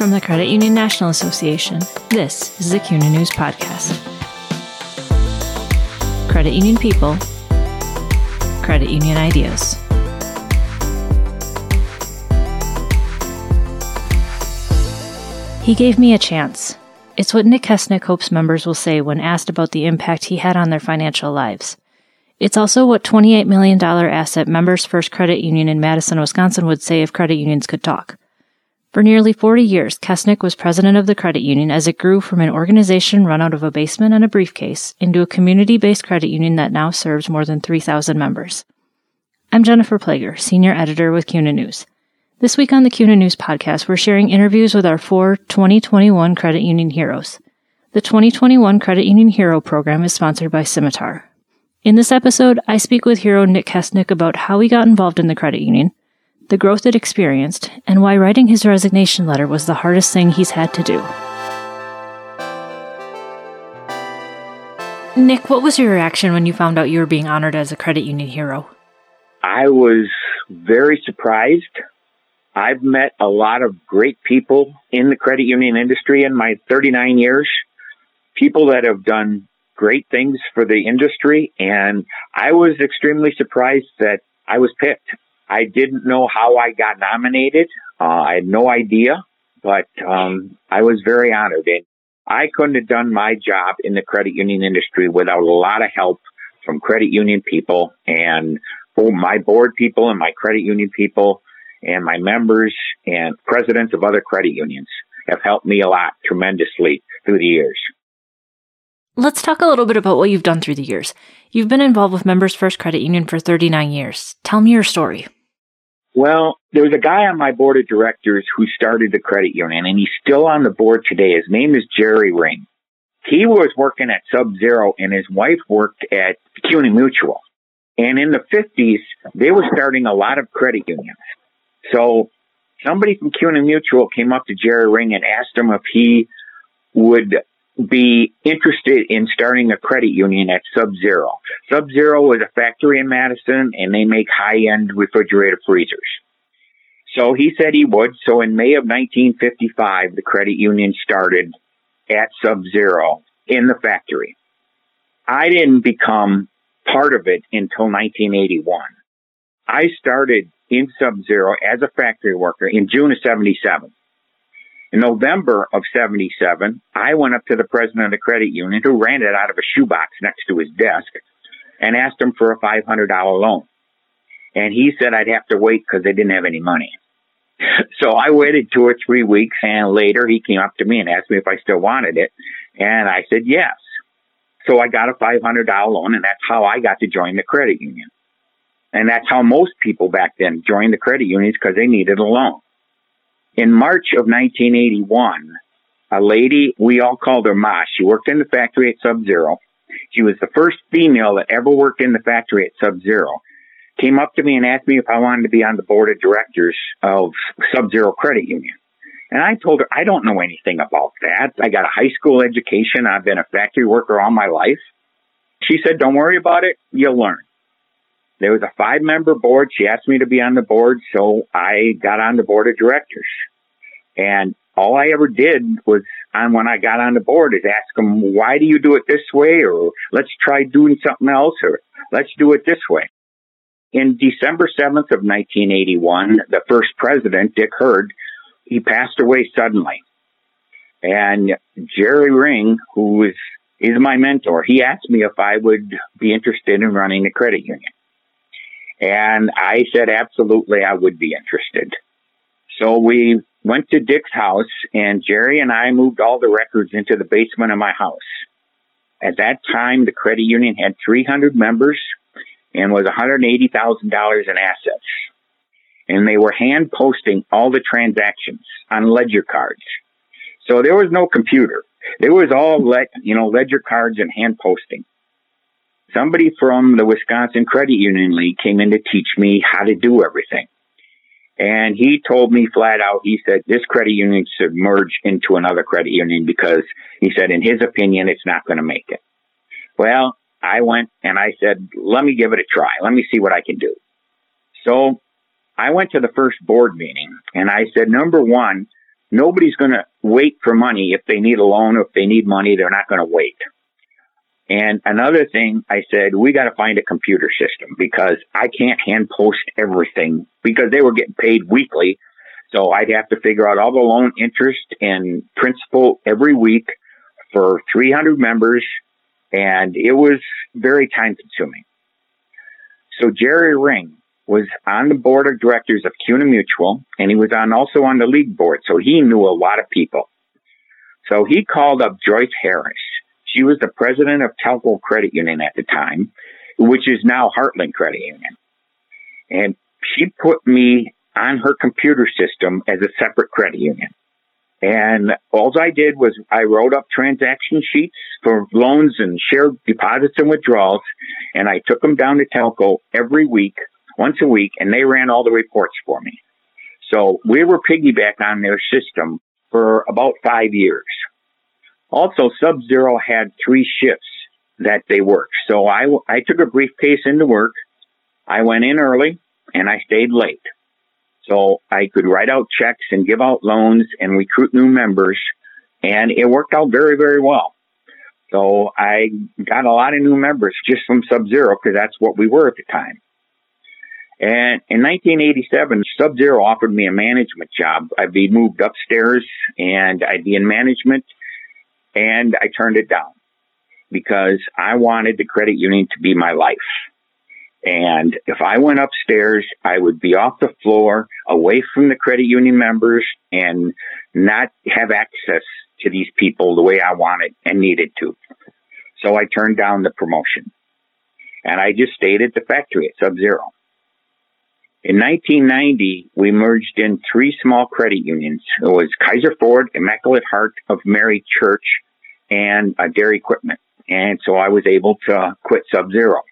From the Credit Union National Association, this is the CUNA News Podcast. Credit Union People, Credit Union Ideas. He gave me a chance. It's what Nick Kesnick hopes members will say when asked about the impact he had on their financial lives. It's also what $28 million asset Members First Credit Union in Madison, Wisconsin would say if credit unions could talk. For nearly 40 years, Kesnick was president of the credit union as it grew from an organization run out of a basement and a briefcase into a community based credit union that now serves more than 3,000 members. I'm Jennifer Plager, senior editor with CUNA News. This week on the CUNA News podcast, we're sharing interviews with our four 2021 credit union heroes. The 2021 Credit Union Hero program is sponsored by Symitar. In this episode, I speak with hero Nick Kesnick about how he got involved in the credit union, the growth it experienced, and why writing his resignation letter was the hardest thing he's had to do. Nick, what was your reaction when you found out you were being honored as a credit union hero? I was very surprised. I've met a lot of great people in the credit union industry in my 39 years, people that have done great things for the industry, and I was extremely surprised that I was picked. I didn't know how I got nominated. Uh, I had no idea, but um, I was very honored. And I couldn't have done my job in the credit union industry without a lot of help from credit union people and oh, my board people and my credit union people and my members and presidents of other credit unions have helped me a lot tremendously through the years. Let's talk a little bit about what you've done through the years. You've been involved with Members First Credit Union for 39 years. Tell me your story. Well, there was a guy on my board of directors who started the credit union, and he's still on the board today. His name is Jerry Ring. He was working at Sub Zero, and his wife worked at CUNA Mutual. And in the 50s, they were starting a lot of credit unions. So somebody from CUNA Mutual came up to Jerry Ring and asked him if he would be interested in starting a credit union at Sub Zero. Sub Zero is a factory in Madison and they make high end refrigerator freezers. So he said he would. So in May of 1955, the credit union started at Sub Zero in the factory. I didn't become part of it until 1981. I started in Sub Zero as a factory worker in June of 77. In November of 77, I went up to the president of the credit union who ran it out of a shoebox next to his desk and asked him for a $500 loan. And he said I'd have to wait because they didn't have any money. So I waited two or three weeks and later he came up to me and asked me if I still wanted it. And I said yes. So I got a $500 loan and that's how I got to join the credit union. And that's how most people back then joined the credit unions because they needed a loan. In March of 1981, a lady, we all called her Ma, she worked in the factory at Sub Zero. She was the first female that ever worked in the factory at Sub Zero. Came up to me and asked me if I wanted to be on the board of directors of Sub Zero Credit Union. And I told her, I don't know anything about that. I got a high school education. I've been a factory worker all my life. She said, don't worry about it. You'll learn. There was a five member board. She asked me to be on the board, so I got on the board of directors. And all I ever did was on when I got on the board is ask them, why do you do it this way? Or let's try doing something else or let's do it this way. In December 7th of 1981, the first president, Dick Hurd, he passed away suddenly. And Jerry Ring, who is, is my mentor, he asked me if I would be interested in running the credit union. And I said, absolutely, I would be interested. So we went to Dick's house and Jerry and I moved all the records into the basement of my house. At that time, the credit union had 300 members and was $180,000 in assets. And they were hand posting all the transactions on ledger cards. So there was no computer. There was all you know, ledger cards and hand posting somebody from the Wisconsin Credit Union League came in to teach me how to do everything. And he told me flat out, he said, this credit union should merge into another credit union because he said, in his opinion, it's not going to make it. Well, I went and I said, let me give it a try. Let me see what I can do. So I went to the first board meeting and I said, number one, nobody's going to wait for money. If they need a loan or if they need money, they're not going to wait. And another thing I said, we got to find a computer system because I can't hand post everything because they were getting paid weekly. So I'd have to figure out all the loan interest and principal every week for 300 members. And it was very time consuming. So Jerry Ring was on the board of directors of CUNA Mutual and he was on also on the league board. So he knew a lot of people. So he called up Joyce Harris she was the president of Telco Credit Union at the time, which is now Heartland Credit Union. And she put me on her computer system as a separate credit union. And all I did was I wrote up transaction sheets for loans and shared deposits and withdrawals, and I took them down to Telco every week, once a week, and they ran all the reports for me. So we were piggyback on their system for about five years. Also, Sub Zero had three shifts that they worked. So I, I took a briefcase into work. I went in early and I stayed late. So I could write out checks and give out loans and recruit new members. And it worked out very, very well. So I got a lot of new members just from Sub Zero because that's what we were at the time. And in 1987, Sub Zero offered me a management job. I'd be moved upstairs and I'd be in management and I turned it down because I wanted the credit union to be my life. And if I went upstairs, I would be off the floor, away from the credit union members, and not have access to these people the way I wanted and needed to. So I turned down the promotion. And I just stayed at the factory at Sub Zero. In 1990, we merged in three small credit unions. It was Kayser Ford, Immaculate Heart of Mary Church, and uh, Dairy Equipment. And so I was able to quit Sub Zero.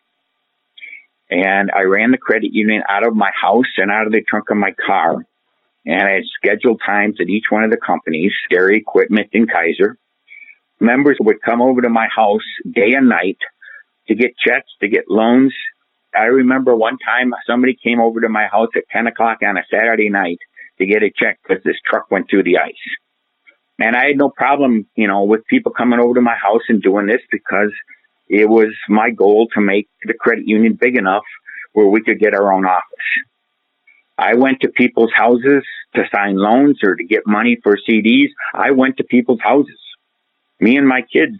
And I ran the credit union out of my house and out of the trunk of my car. And I had scheduled times at each one of the companies, Dairy Equipment and Kayser. Members would come over to my house day and night to get checks, to get loans, I remember one time somebody came over to my house at 10 o'clock on a Saturday night to get a check because this truck went through the ice. And I had no problem, you know, with people coming over to my house and doing this because it was my goal to make the credit union big enough where we could get our own office. I went to people's houses to sign loans or to get money for CDs. I went to people's houses. Me and my kids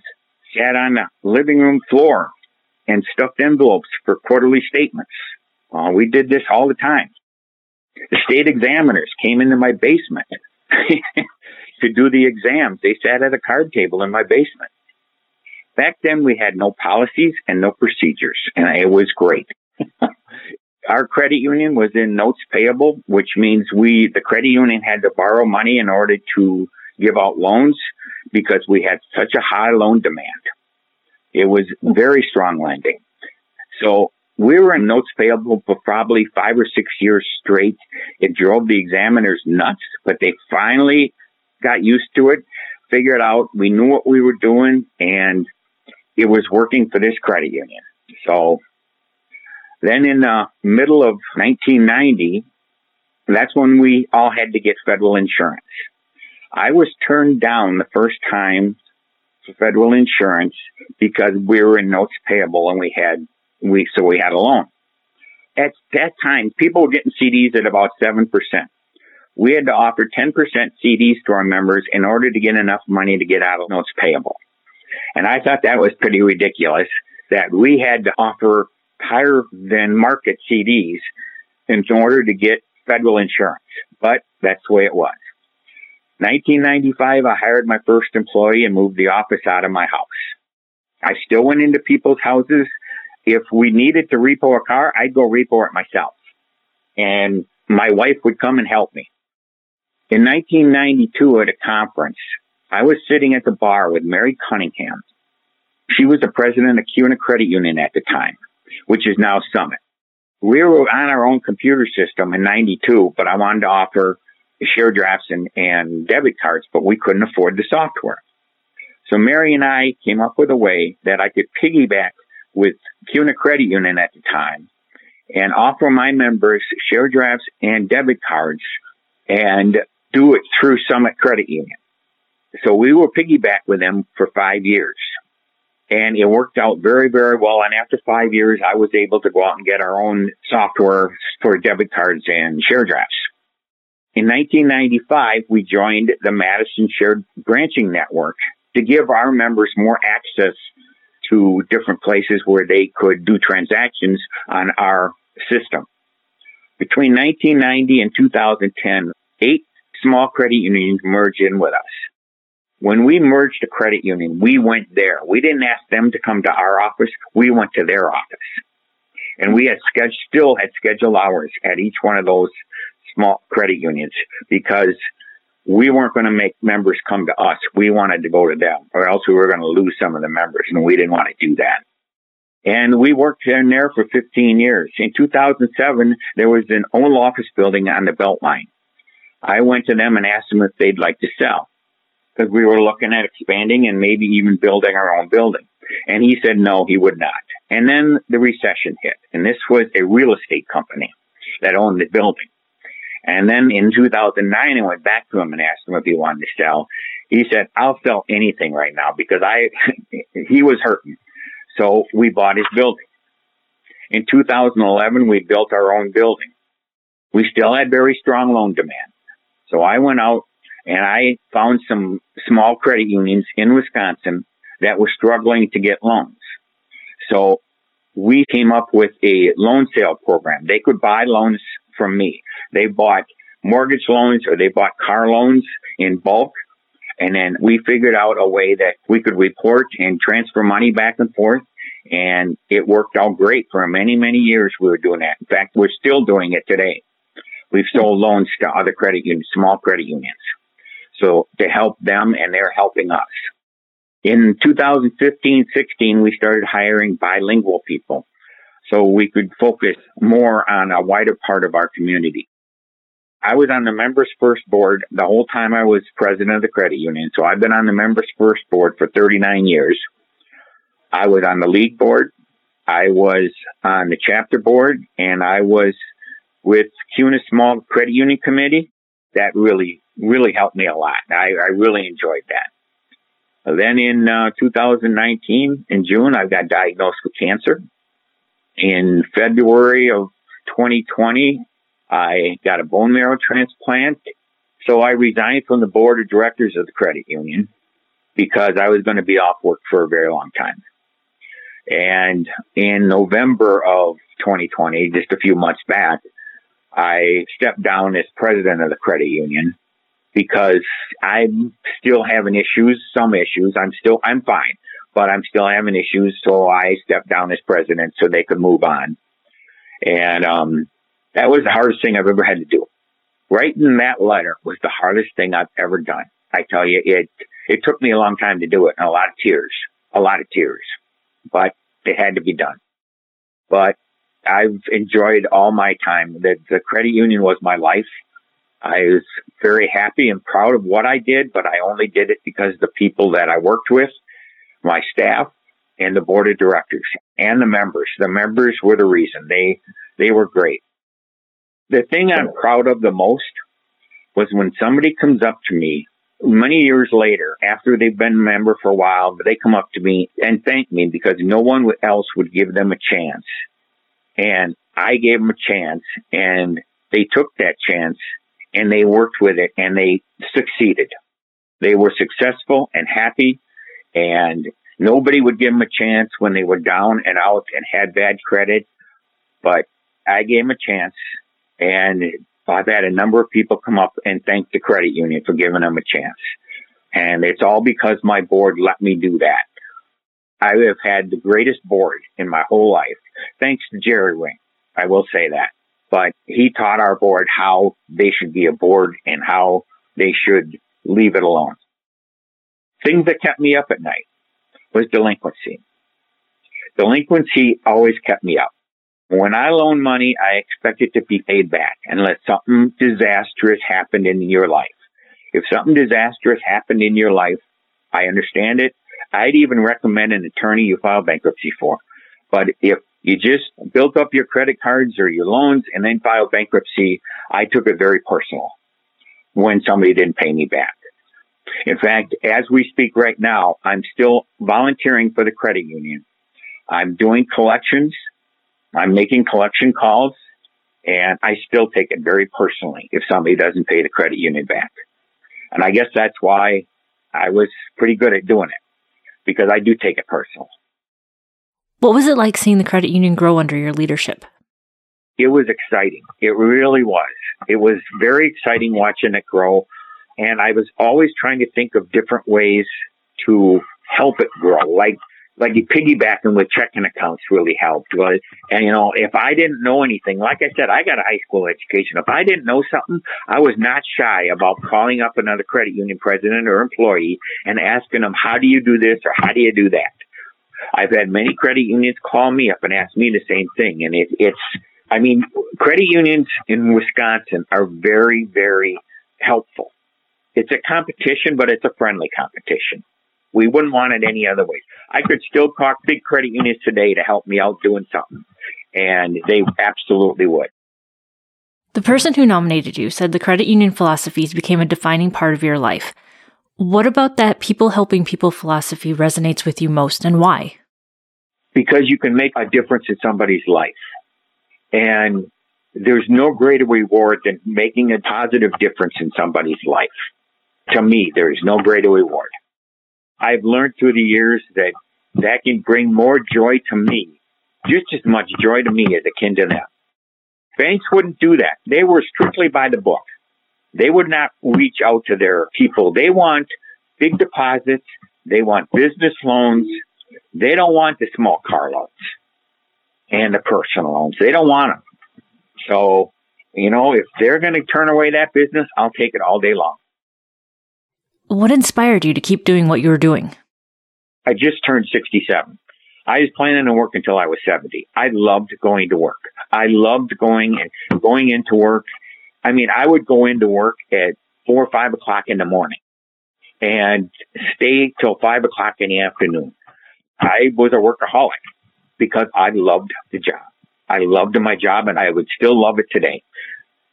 sat on the living room floor and stuffed envelopes for quarterly statements. Uh, we did this all the time. The state examiners came into my basement to do the exams. They sat at a card table in my basement. Back then, we had no policies and no procedures, and it was great. Our credit union was in notes payable, which means we, the credit union, had to borrow money in order to give out loans because we had such a high loan demand. It was very strong lending. So we were in notes payable for probably five or six years straight. It drove the examiners nuts, but they finally got used to it, figured out we knew what we were doing, and it was working for this credit union. So then in the middle of 1990, that's when we all had to get federal insurance. I was turned down the first time federal insurance because we were in notes payable and we had we so we had a loan. At that time, people were getting CDs at about seven percent. We had to offer ten percent CDs to our members in order to get enough money to get out of notes payable. And I thought that was pretty ridiculous that we had to offer higher than market CDs in order to get federal insurance. But that's the way it was. 1995, I hired my first employee and moved the office out of my house. I still went into people's houses. If we needed to repo a car, I'd go repo it myself. And my wife would come and help me. In 1992 at a conference, I was sitting at the bar with Mary Cunningham. She was the president of CUNA Credit Union at the time, which is now Summit. We were on our own computer system in 92, but I wanted to offer share drafts and, and debit cards, but we couldn't afford the software. So Mary and I came up with a way that I could piggyback with CUNA Credit Union at the time and offer my members share drafts and debit cards. And do it through Summit Credit Union. So we were piggyback with them for five years. And it worked out very, very well. And after five years, I was able to go out and get our own software for debit cards and share drafts. In 1995, we joined the Madison Shared Branching Network to give our members more access to different places where they could do transactions on our system. Between 1990 and 2010, eight small credit unions merged in with us. When we merged a credit union, we went there. We didn't ask them to come to our office. We went to their office. And we had still had scheduled hours at each one of those small credit unions because we weren't going to make members come to us. We wanted to go to them or else we were going to lose some of the members and we didn't want to do that. And we worked in there for 15 years. In 2007, there was an old office building on the Beltline. I went to them and asked them if they'd like to sell because we were looking at expanding and maybe even building our own building. And he said no, he would not. And then the recession hit, and this was a real estate company that owned the building. And then in 2009, I went back to him and asked him if he wanted to sell. He said, I'll sell anything right now because I, he was hurting. So we bought his building. In 2011, we built our own building. We still had very strong loan demand. So I went out and I found some small credit unions in Wisconsin that were struggling to get loans. So we came up with a loan sale program. They could buy loans from me. They bought mortgage loans or they bought car loans in bulk. And then we figured out a way that we could report and transfer money back and forth. And it worked out great for many, many years. We were doing that. In fact, we're still doing it today. We've sold loans to other credit unions, small credit unions. So to help them and they're helping us. In 2015, 16, we started hiring bilingual people so we could focus more on a wider part of our community. I was on the members first board the whole time I was president of the credit union. So I've been on the members first board for 39 years. I was on the league board. I was on the chapter board and I was with CUNA Small Credit Union Committee. That really really helped me a lot. I, I really enjoyed that. Then in uh, 2019, in June, I got diagnosed with cancer. In February of 2020, I got a bone marrow transplant. So I resigned from the board of directors of the credit union because I was going to be off work for a very long time. And in November of 2020, just a few months back, I stepped down as president of the credit union because I'm still having issues, some issues. I'm still, I'm fine, but I'm still having issues. So I stepped down as president so they could move on. And, um, that was the hardest thing I've ever had to do. Writing that letter was the hardest thing I've ever done. I tell you, it, it took me a long time to do it and a lot of tears, a lot of tears, but it had to be done. But I've enjoyed all my time. The, the credit union was my life. I was very happy and proud of what I did, but I only did it because the people that I worked with, my staff, and the board of directors and the members. The members were the reason. They they were great. The thing I'm proud of the most was when somebody comes up to me many years later, after they've been a member for a while, but they come up to me and thank me because no one else would give them a chance. And I gave them a chance and they took that chance and they worked with it and they succeeded. They were successful and happy and nobody would give them a chance when they were down and out and had bad credit. But I gave them a chance and I've had a number of people come up and thank the credit union for giving them a chance. And it's all because my board let me do that. I have had the greatest board in my whole life, thanks to Jerry Ring. I will say that but he taught our board how they should be a board and how they should leave it alone. Things that kept me up at night was delinquency. Delinquency always kept me up. When I loan money, I expect it to be paid back unless something disastrous happened in your life. If something disastrous happened in your life, I understand it. I'd even recommend an attorney you file bankruptcy for. But if you just built up your credit cards or your loans and then filed bankruptcy. I took it very personal. when somebody didn't pay me back. In fact, as we speak right now, I'm still volunteering for the credit union. I'm doing collections. I'm making collection calls and I still take it very personally if somebody doesn't pay the credit union back. And I guess that's why I was pretty good at doing it because I do take it personal. What was it like seeing the credit union grow under your leadership? It was exciting. It really was. It was very exciting watching it grow. And I was always trying to think of different ways to help it grow. Like like piggybacking with checking accounts really helped. And you know, if I didn't know anything, like I said, I got a high school education. If I didn't know something, I was not shy about calling up another credit union president or employee and asking them, how do you do this or how do you do that? I've had many credit unions call me up and ask me the same thing. And it, it's, I mean, credit unions in Wisconsin are very, very helpful. It's a competition, but it's a friendly competition. We wouldn't want it any other way. I could still talk big credit unions today to help me out doing something, and they absolutely would. The person who nominated you said the credit union philosophies became a defining part of your life. What about that people helping people philosophy resonates with you most and why? Because you can make a difference in somebody's life. And there's no greater reward than making a positive difference in somebody's life. To me, there is no greater reward. I've learned through the years that that can bring more joy to me, just as much joy to me as akin to them. Banks wouldn't do that. They were strictly by the book. They would not reach out to their people. They want big deposits. They want business loans. They don't want the small car loans and the personal loans. They don't want them. So, you know, if they're going to turn away that business, I'll take it all day long. What inspired you to keep doing what you were doing? I just turned 67. I was planning to work until I was 70. I loved going to work. I loved going and going into work. I mean, I would go into work at four or five o'clock in the morning and stay till five o'clock in the afternoon. I was a workaholic because I loved the job. I loved my job and I would still love it today.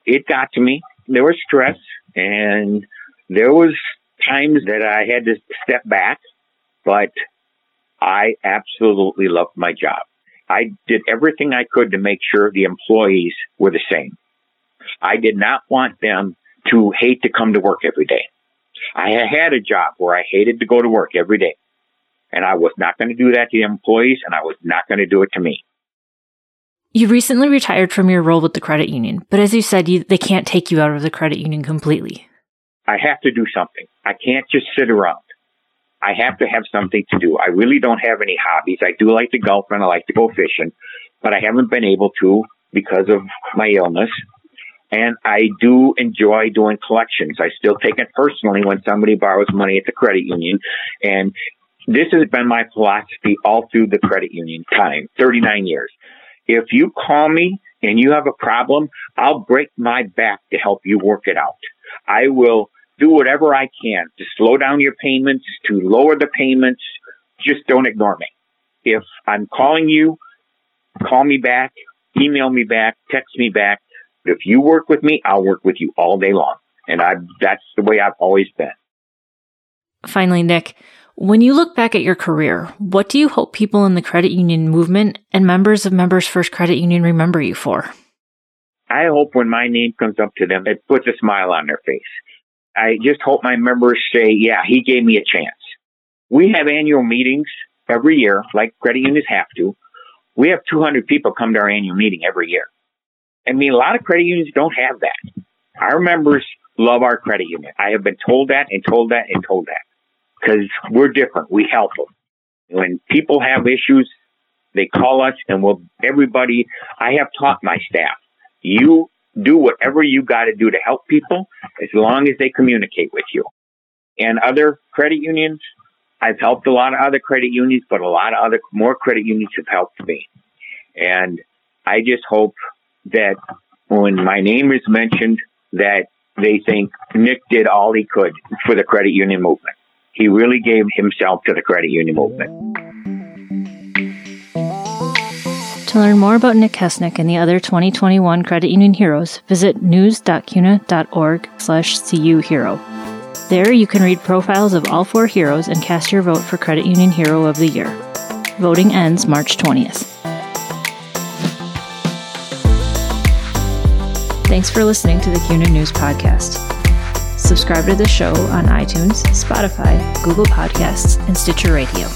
It got to me. There was stress and there was times that I had to step back, but I absolutely loved my job. I did everything I could to make sure the employees were the same. I did not want them to hate to come to work every day. I had a job where I hated to go to work every day. And I was not going to do that to the employees, and I was not going to do it to me. You recently retired from your role with the credit union, but as you said, you, they can't take you out of the credit union completely. I have to do something. I can't just sit around. I have to have something to do. I really don't have any hobbies. I do like to golf and I like to go fishing, but I haven't been able to because of my illness. And I do enjoy doing collections. I still take it personally when somebody borrows money at the credit union. And this has been my philosophy all through the credit union time, 39 years. If you call me and you have a problem, I'll break my back to help you work it out. I will do whatever I can to slow down your payments, to lower the payments. Just don't ignore me. If I'm calling you, call me back, email me back, text me back. If you work with me, I'll work with you all day long. And I, that's the way I've always been. Finally, Nick, when you look back at your career, what do you hope people in the credit union movement and members of Members First Credit Union remember you for? I hope when my name comes up to them, it puts a smile on their face. I just hope my members say, yeah, he gave me a chance. We have annual meetings every year, like credit unions have to. We have 200 people come to our annual meeting every year. I mean, a lot of credit unions don't have that. Our members love our credit union. I have been told that and told that and told that because we're different. We help them. When people have issues, they call us and we'll, everybody, I have taught my staff, you do whatever you got to do to help people as long as they communicate with you. And other credit unions, I've helped a lot of other credit unions, but a lot of other more credit unions have helped me. And I just hope that when my name is mentioned, that they think Nick did all he could for the credit union movement. He really gave himself to the credit union movement. To learn more about Nick Kesnick and the other 2021 Credit Union Heroes, visit news.cuna.org slash cuhero. There you can read profiles of all four heroes and cast your vote for Credit Union Hero of the Year. Voting ends March 20th. Thanks for listening to the CUNA News Podcast. Subscribe to the show on iTunes, Spotify, Google Podcasts, and Stitcher Radio.